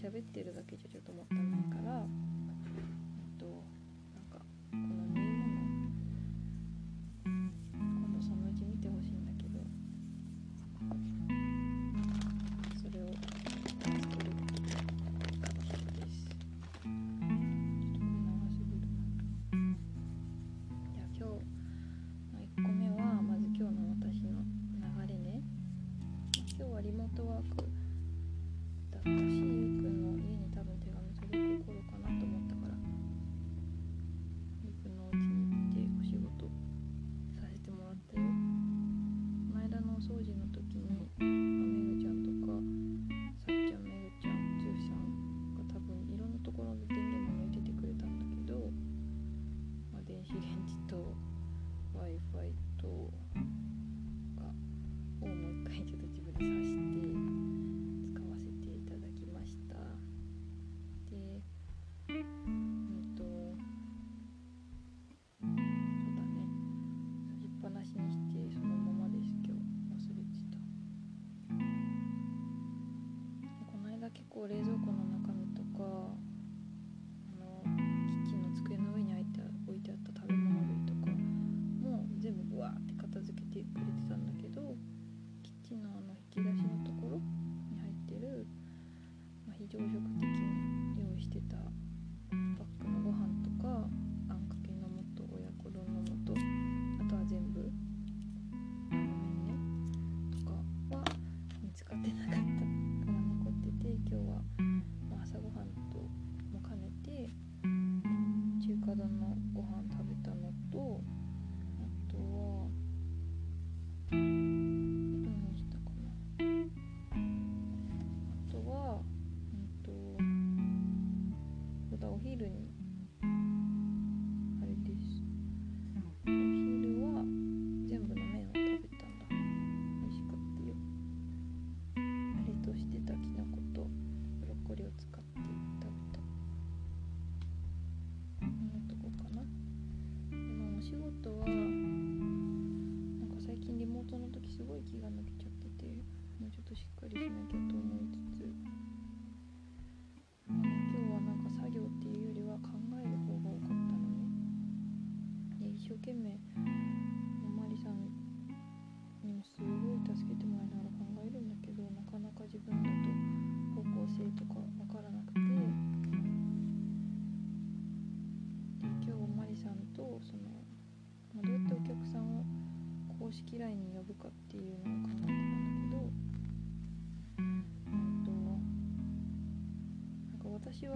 喋ってるだけじゃちょっともったいないから。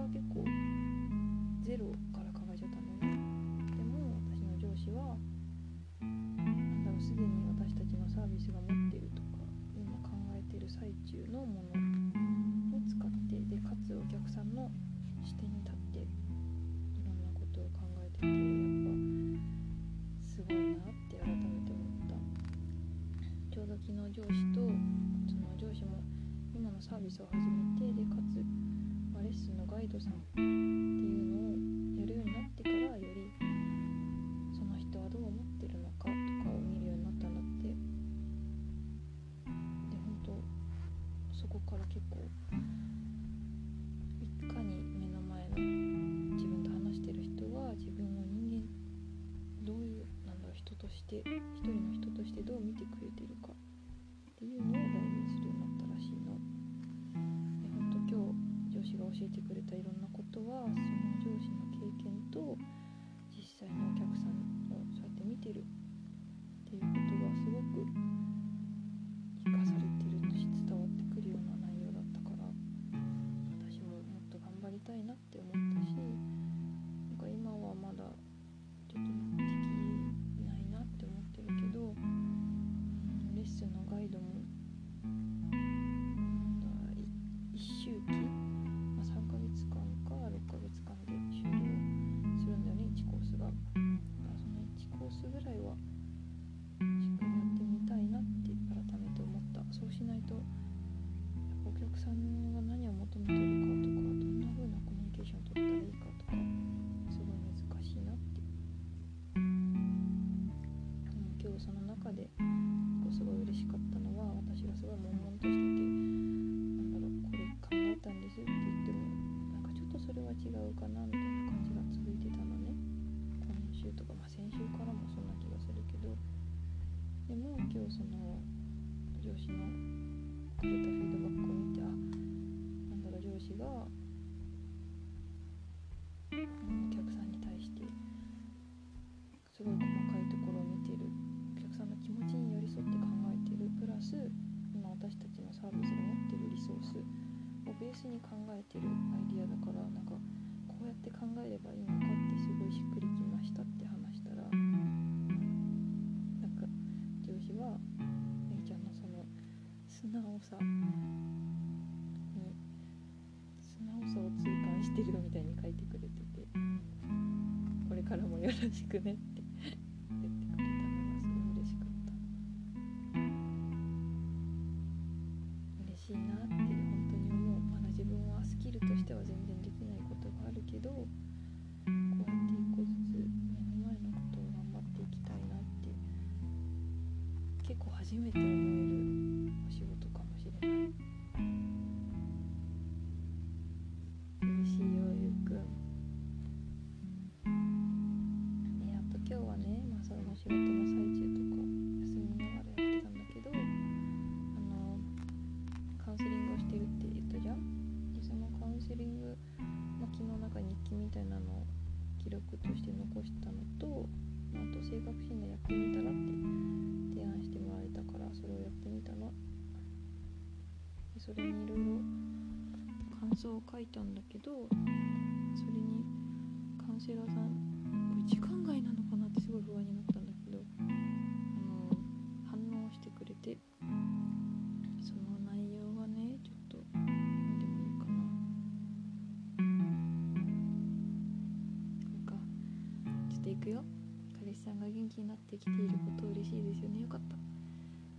は結構ゼロから考えちゃったんだよね。でも私の上司はなんだろうすでに私たちのサービスが持ってるとか今考えてる最中のものを使ってでかつお客さんの視点に立ってどその中でこうすごい嬉しかったのは私がすごい悶々としててなんだろうこれ考えたんですって言ってもなんかちょっとそれは違うかなみたいな感じが続いてたのね。今週とか、まあ、先週からもそんな気がするけど。でも今日その上司のくれたフィードしくね。みたいなのを記録として残したのと、まあ、あと性格診断やってみたらって提案してもらえたからそれをやってみたの。でそれにいろいろ感想を書いたんだけどそれにカウンセラーさんこれ時間外なのかなってすごい不安になったんだけどあの反応してくれて。気になってきていること嬉しいですよね。よかった。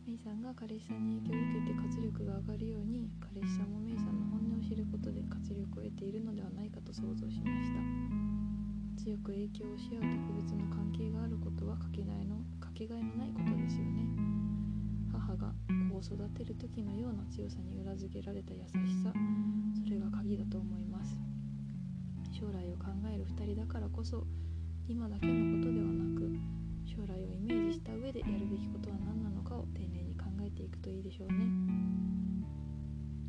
メイさんが彼氏さんに影響を受けて活力が上がるように彼氏さんもメイさんの本音を知ることで活力を得ているのではないかと想像しました。強く影響をし合う特別な関係があることはかけがえのかけがえのないことですよね。母が子を育てる時のような強さに裏付けられた優しさそれが鍵だと思います。将来を考える2人だからこそ今だけのことではなく将来をイメージした上でやるべきことは何なのかを丁寧に考えていくといいでしょうね。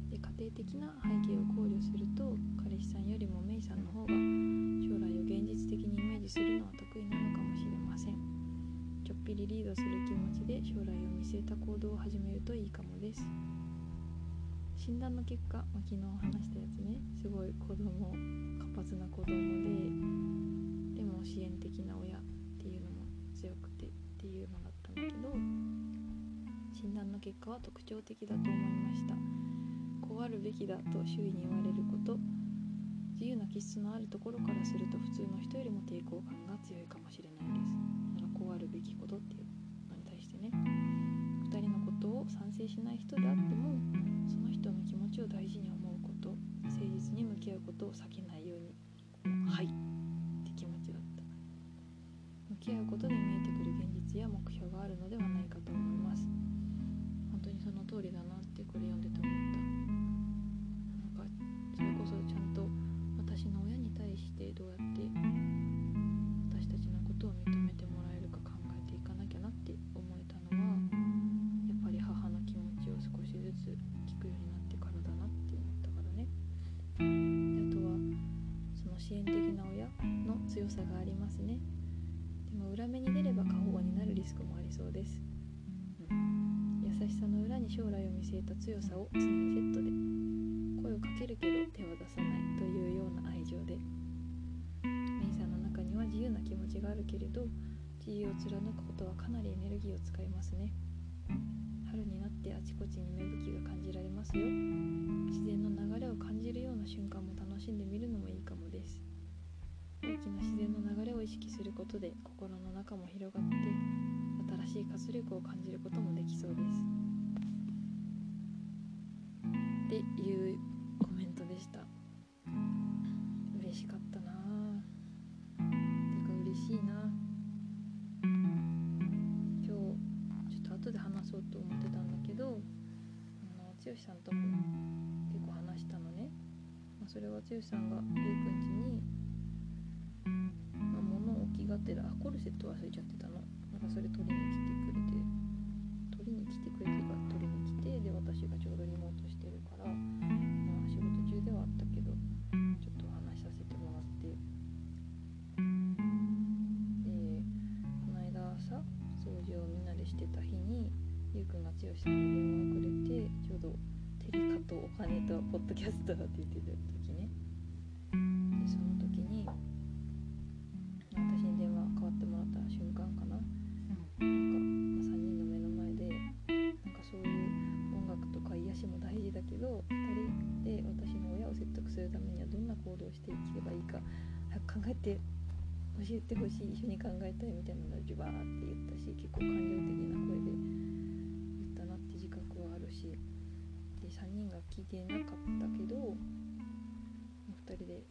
で家庭的な背景を考慮すると彼氏さんよりもメイさんの方が将来を現実的にイメージするのは得意なのかもしれません。ちょっぴりリードする気持ちで将来を見据えた行動を始めるといいかもです。診断の結果、まあ、昨日話したやつね。すごい子供活発な子供ででも支援的な親だけど診断の結果は特徴的だと思いました。こうあるべきだと周囲に言われること自由な気質のあるところからすると普通の人よりも抵抗感が強いかもしれないです。だからこうあるべきことっていうのに対してね2人のことを賛成しない人であってもその人の気持ちを大事に思うこと誠実に向き合うことを避けないようにはいって気持ちだった。向き合うことで見えてくる現実や目標があるのではないかと思います。本当にその通りだなってこれ読んでて思った。なんかそれこそちゃんと私の親に対してどうやって強さを常にセットで声をかけるけど手は出さないというような愛情でメイさんの中には自由な気持ちがあるけれど自由を貫くことはかなりエネルギーを使いますね。春になってあちこちに芽吹きが感じられますよ。自然の流れを感じるような瞬間も楽しんでみるのもいいかもです。大きな自然の流れを意識することで心の中も広がって新しい活力を感じることもできそうです。っていうコメントでした。嬉しかったな。てか嬉しいな。今日ちょっと後で話そうと思ってたんだけどあの剛さんとも結構話したのね、まあ、それは剛さんがゆうくんちに物置きがてらコルセット忘れちゃってたの。なんかそれ取りに来てくャストって言ってた時ね。でその時に私に電話代わってもらった瞬間かな、なんか、まあ、3人の目の前でなんかそういう音楽とか癒しも大事だけど2人で私の親を説得するためにはどんな行動をしていけばいいか早く考えて教えてほしい一緒に考えたいみたいなのをジュバーって言ったし結構感情的な声で聞いてなかったけど2人で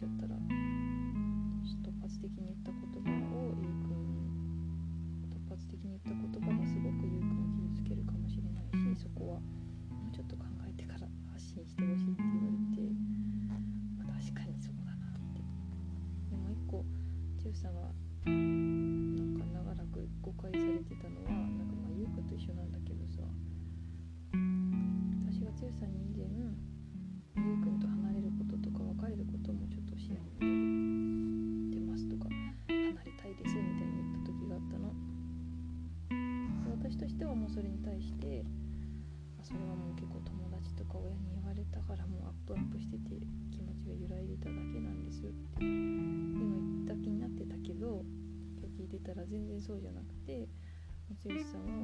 ちゃったらちょっと突発的に言ったことが剛さ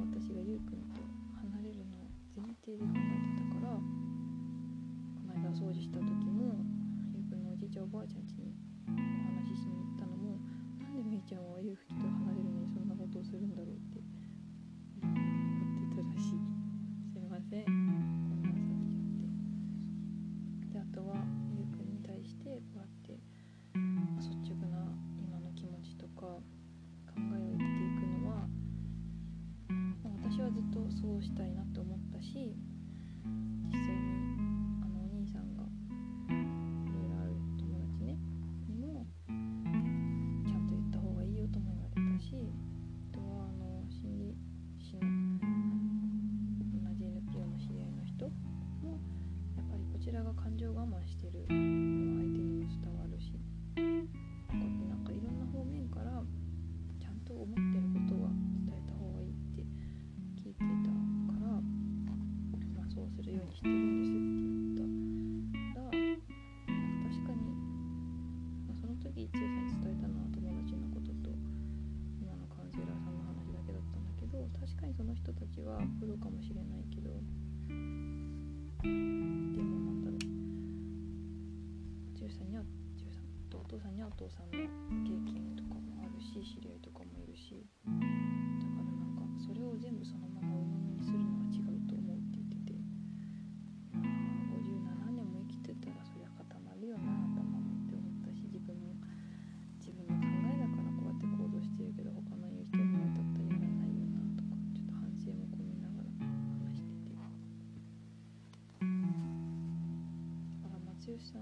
さん。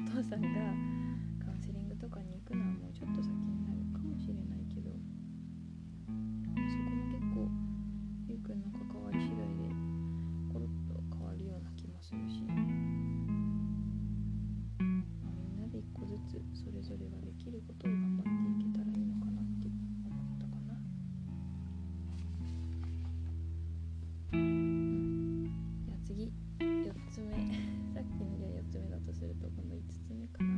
お父さんがとこの5つ目かな。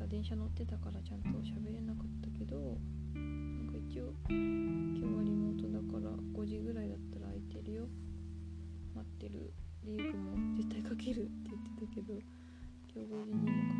さ電車乗ってたからちゃんと喋れなかったけどなんか一応今日はリモートだから5時ぐらいだったら空いてるよ。待ってるリークも絶対かけるって言ってたけど今日5時にもか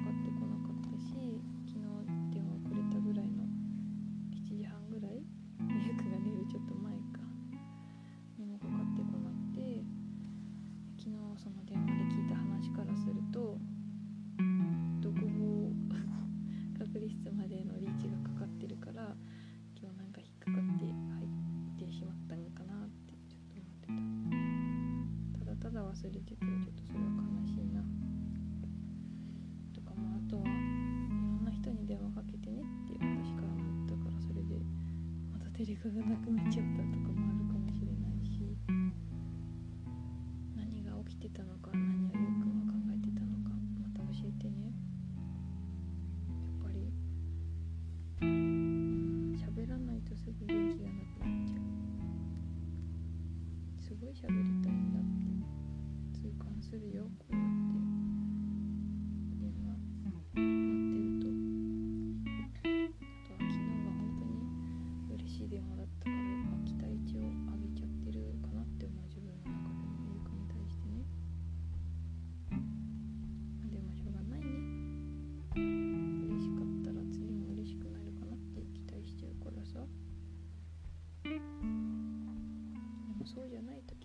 そうじゃない時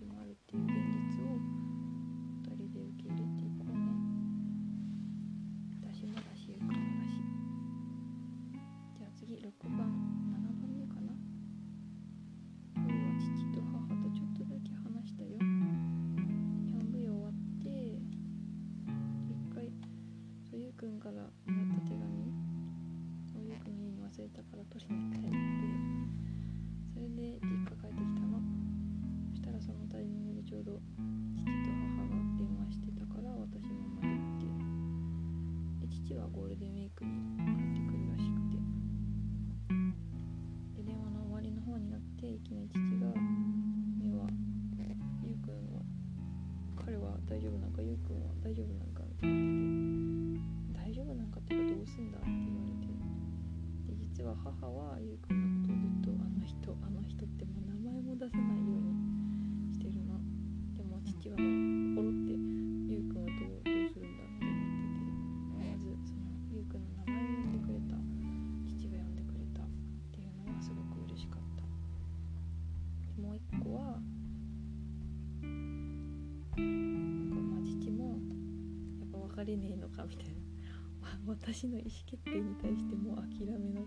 私の意思決定に対してもう諦めの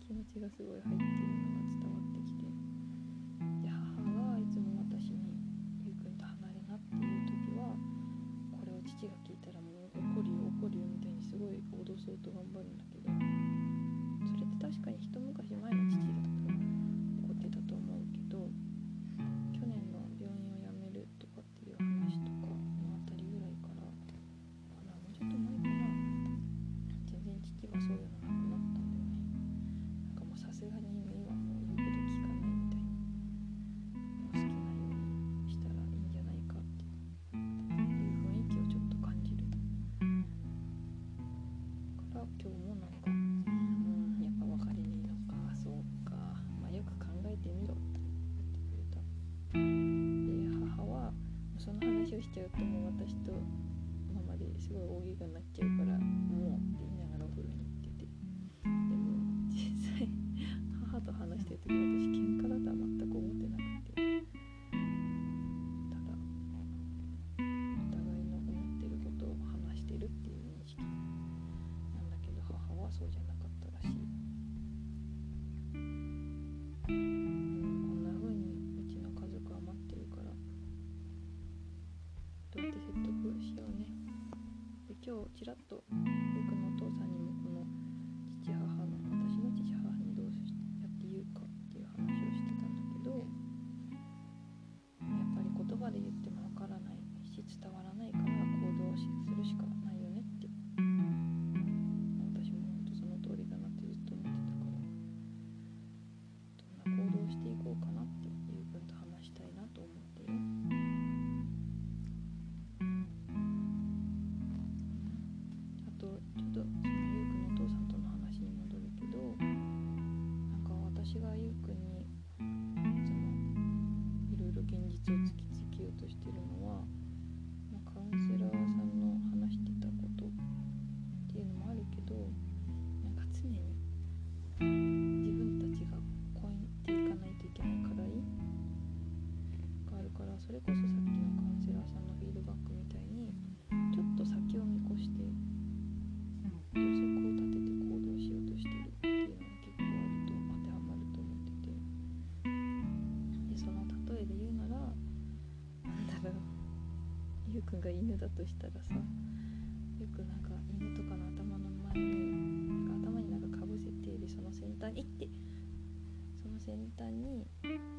気持ちがすごい入ってとしたらさよくなんか犬とかの頭の前でなんか頭になんかかぶせてでその先端にってその先端に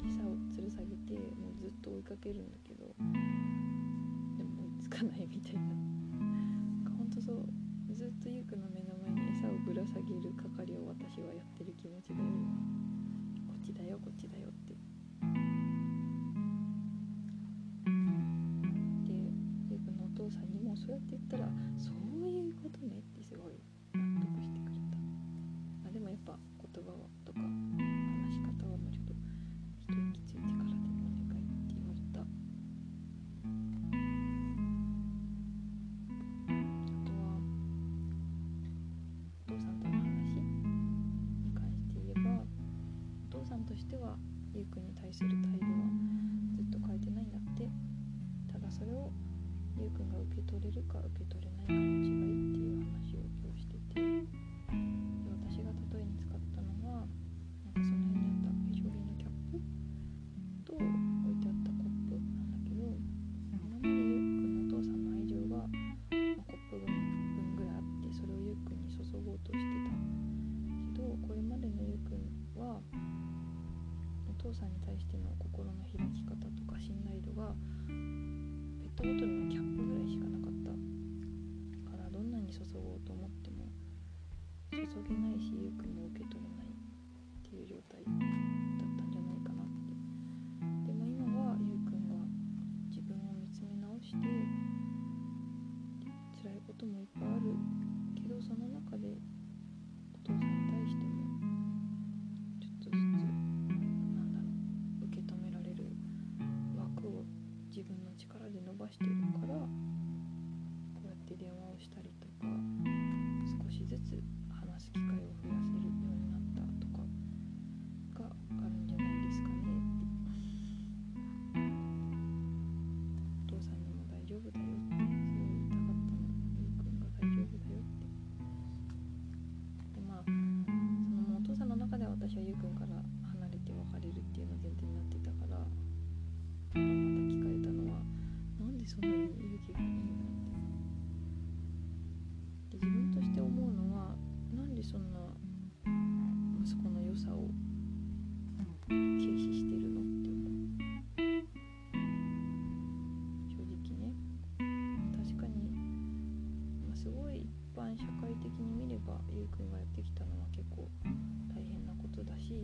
餌を吊る下げてもうずっと追いかけるんだけどでも追いつかないみたいななんかほんとそうずっとゆうくんの目の前に餌をぶら下げる係を私はやってる気持ちがよ今こっちだよこっちだよって。としてはゆうくんに対する態度はずっと変えてないんだって。ただそれをゆうくんが受け取れるか受け取れないか。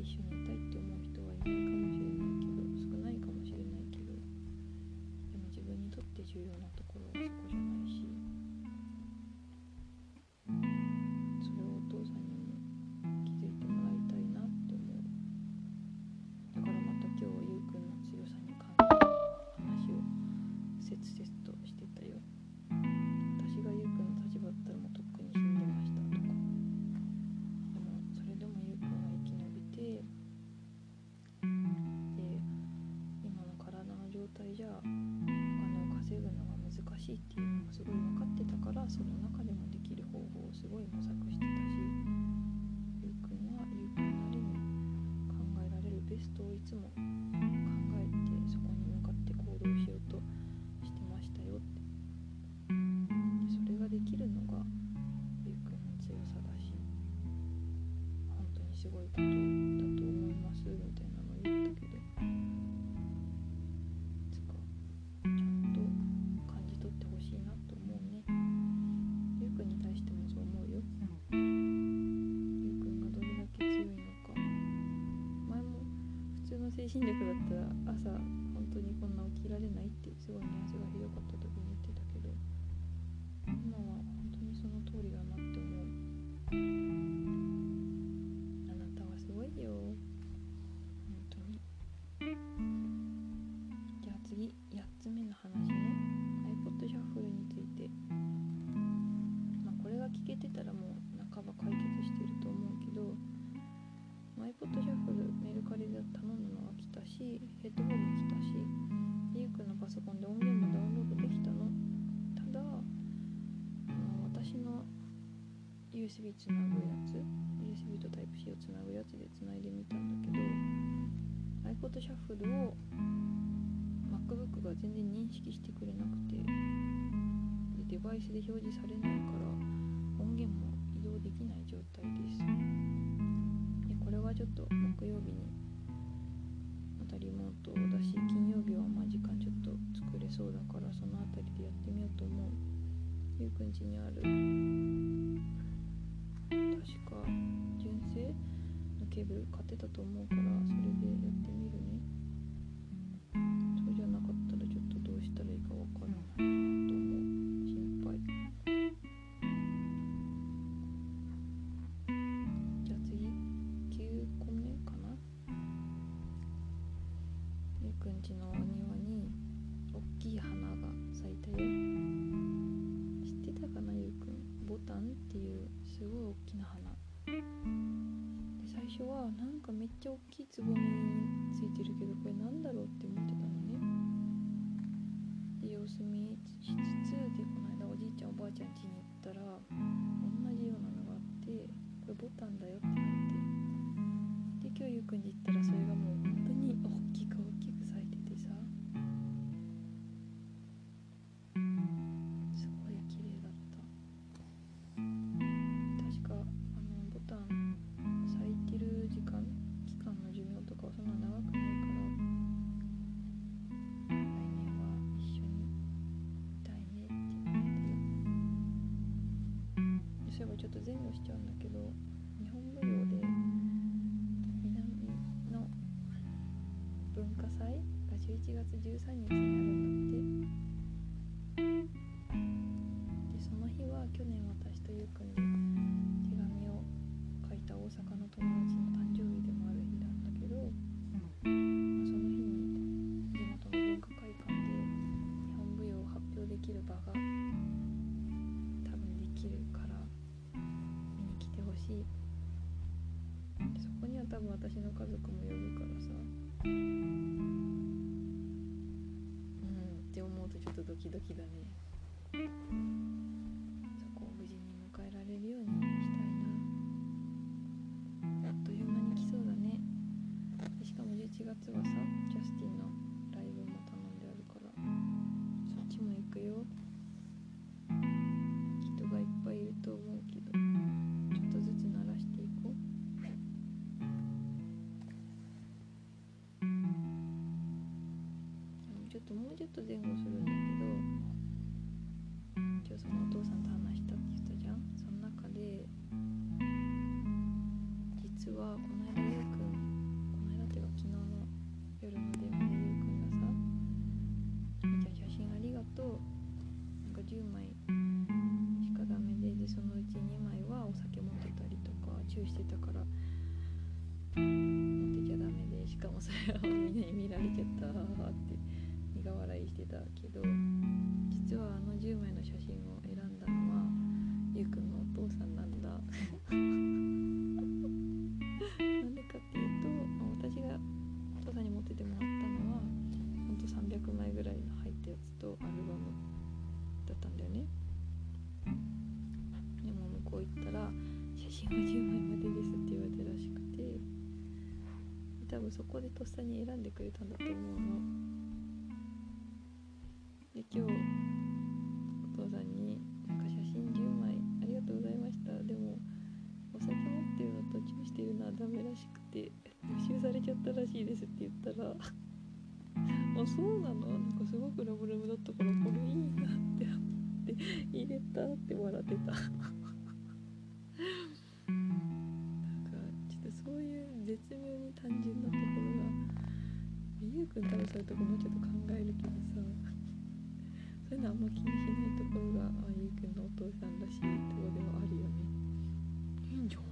一緒にいたいっ普通の精神力だったら朝本当にこんな起きられないってすごい熱がひどかった時に言ってたけど今は本当にその通りだなって思イスで表示されないから音源も移動できない状態です。でこれはちょっと木曜日にまたリモートだし金曜日はまあ時間ちょっと作れそうだからそのあたりでやってみようと思う。ゆうくんちにある。確か純正のケーブル買ってたと思うからそれでやってみっていうすごい大きな花で最初はなんかめっちゃ大きいつぼみについてるけどこれなんだろうって思ってたのねで様子見しつつでこの間おじいちゃんおばあちゃん家に行ったら同じようなのがあってこれボタンだよって言われて。で今日ゆうくんに行ったら11月13日にあるんだって。でその日は去年私とゆうくんで手紙を書いた大阪の友達の誕生日でもある日なんだけど、まあその日に地元の文化会館で日本舞踊を発表できる場が多分できるから見に来てほしい。でそこには多分私の家族も呼ぶドキドキだね。そこを無事に迎えられるようにしたいな。あっという間に来そうだね。しかも11月はさジャスティンのライブも頼んであるからそっちも行くよ。人がいっぱいいると思うけどちょっとずつ慣らしていこう。でもちょっともうちょっと前後するの9枚までですって言われたらしくて多分そこでとっさに選んでくれたんだと思うの。で今日お父さんに「なんか写真10枚ありがとうございました。でもお酒持ってるのとチュしてるのはダメらしくて募集されちゃったらしいです」って言ったら「あそうなの？なんかすごくラブラブだったからこれいいな」って思って入れたって笑ってた。単純なところがゆうくん多分そういうとこもうちょっと考えるけどさそういうのあんま気にしないところがあゆうくんのお父さんらしいところではあるよね。いいんじゃん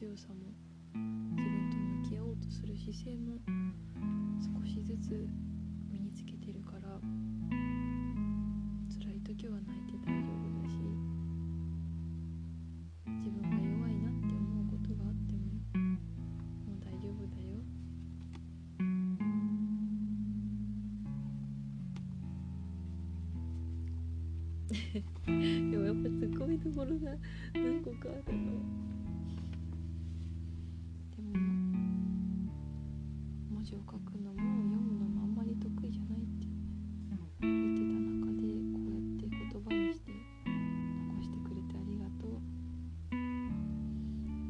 強さも自分と向き合おうとする姿勢も少しずつ身につけてるから辛い時は泣いて大丈夫だし自分が弱いなって思うことがあってももう大丈夫だよ。でもやっぱツッコミどころが何個かあるの。字を書くのも読むのもあんまり得意じゃないって言ってた中でこうやって言葉にして残してくれてありがとう。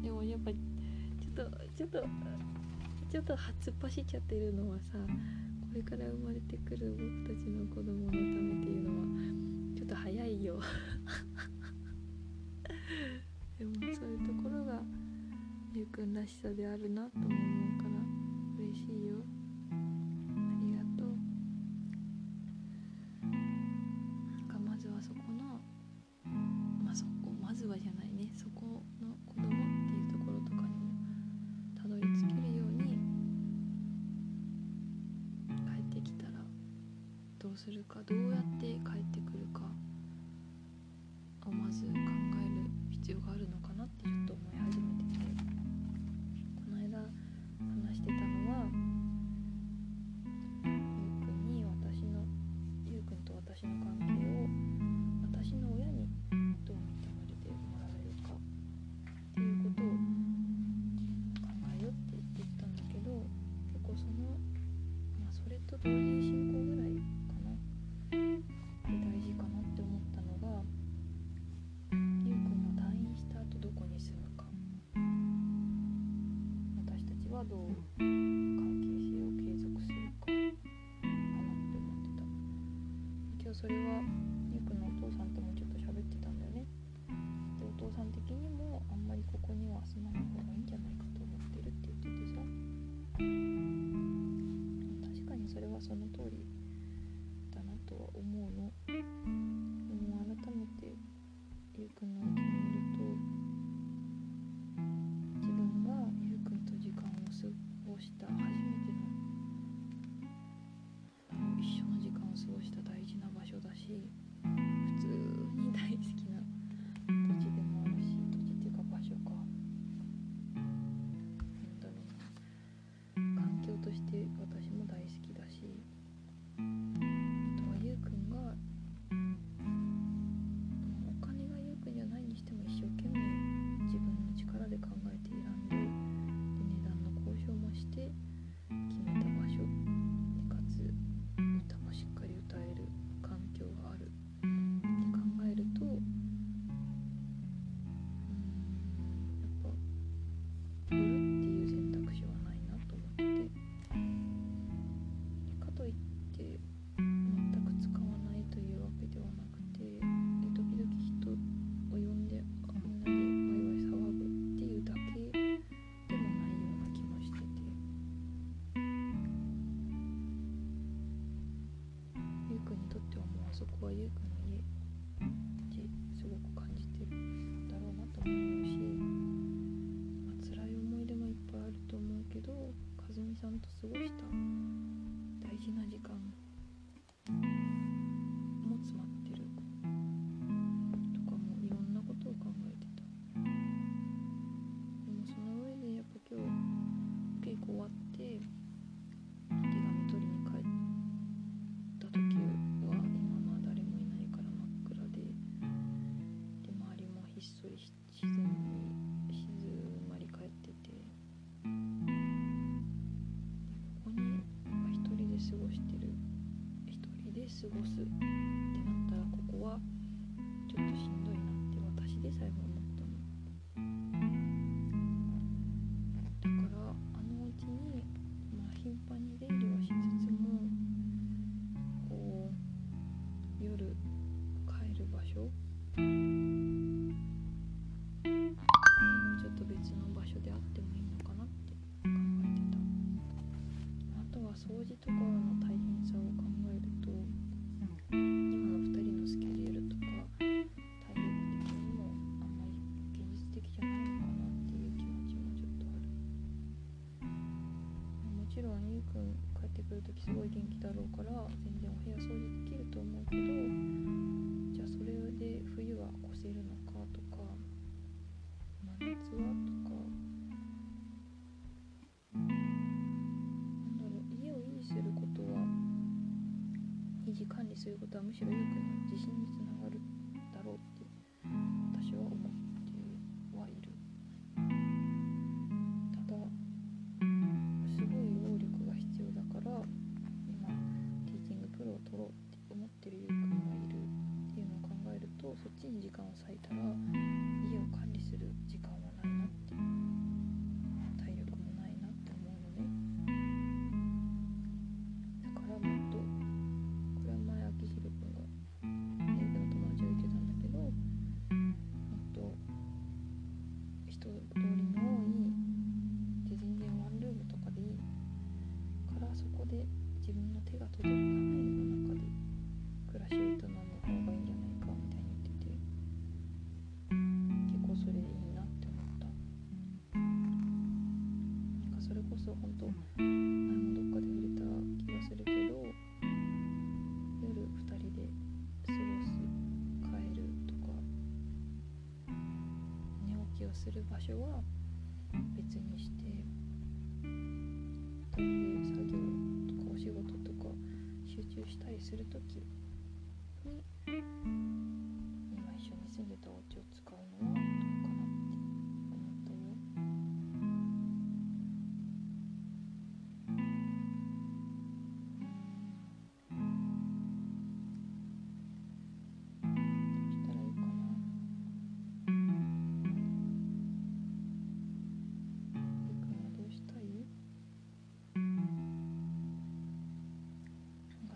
でもやっぱちょっとちょっとちょっと突っ走っちゃってるのはさこれから生まれてくる僕たちの子供のためっていうのはちょっと早いよ。でもそういうところがゆうくんらしさであるなとも思う。iyo 管理することはむしろ良くなる自信につながる。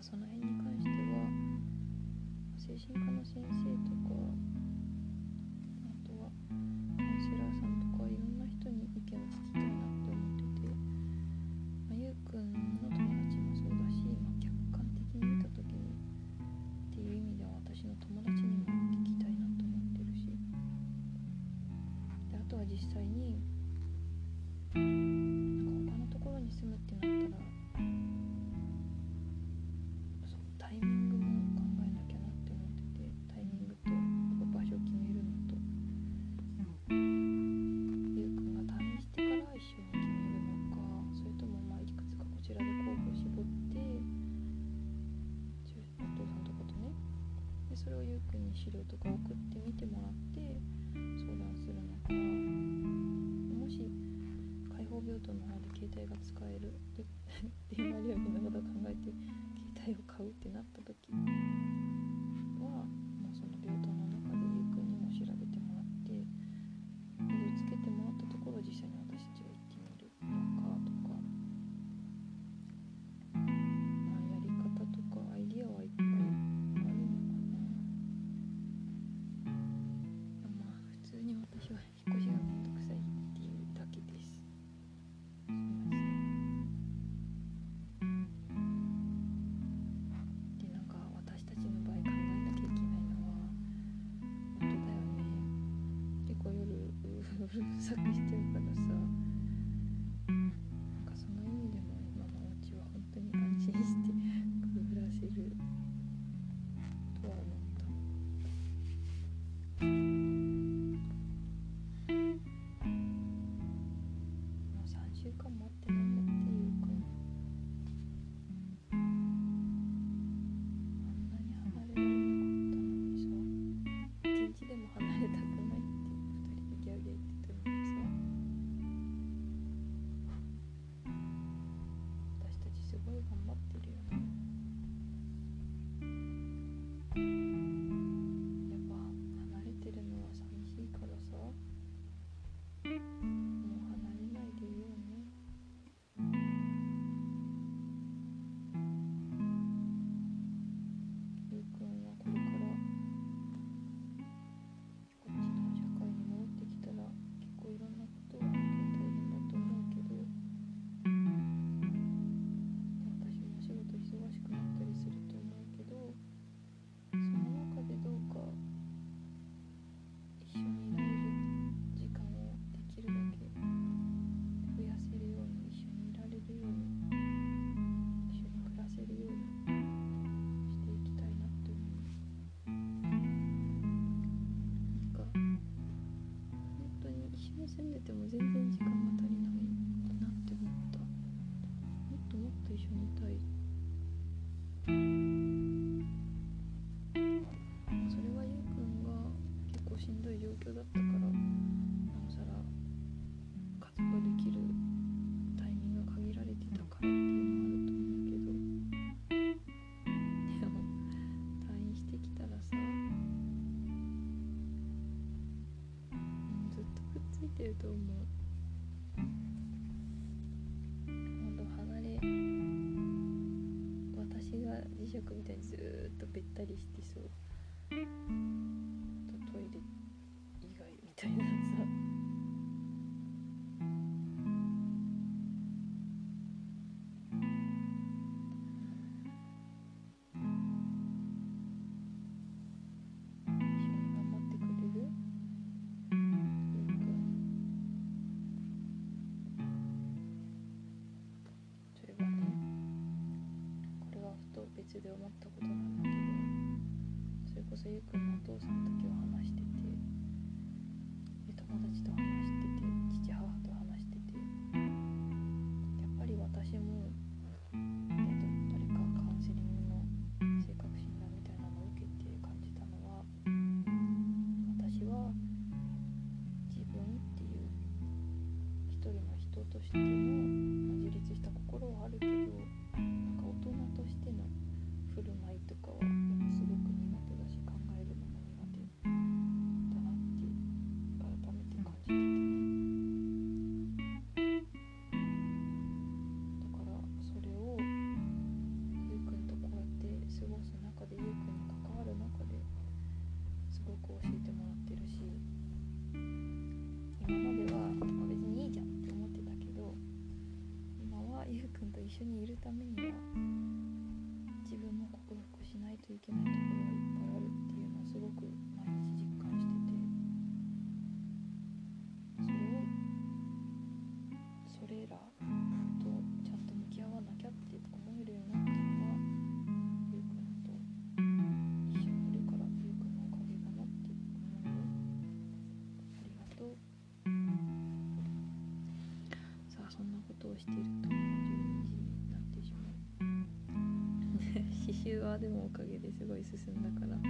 その辺に。作品。みたい習はでもおかげですごい進んだから。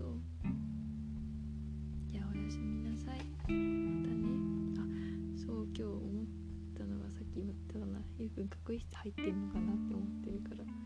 と。じゃあおやすみなさい。またね。あそう今日思ったのがさっき言ったような F 君かっこいい人入ってんのかなって思ってるから。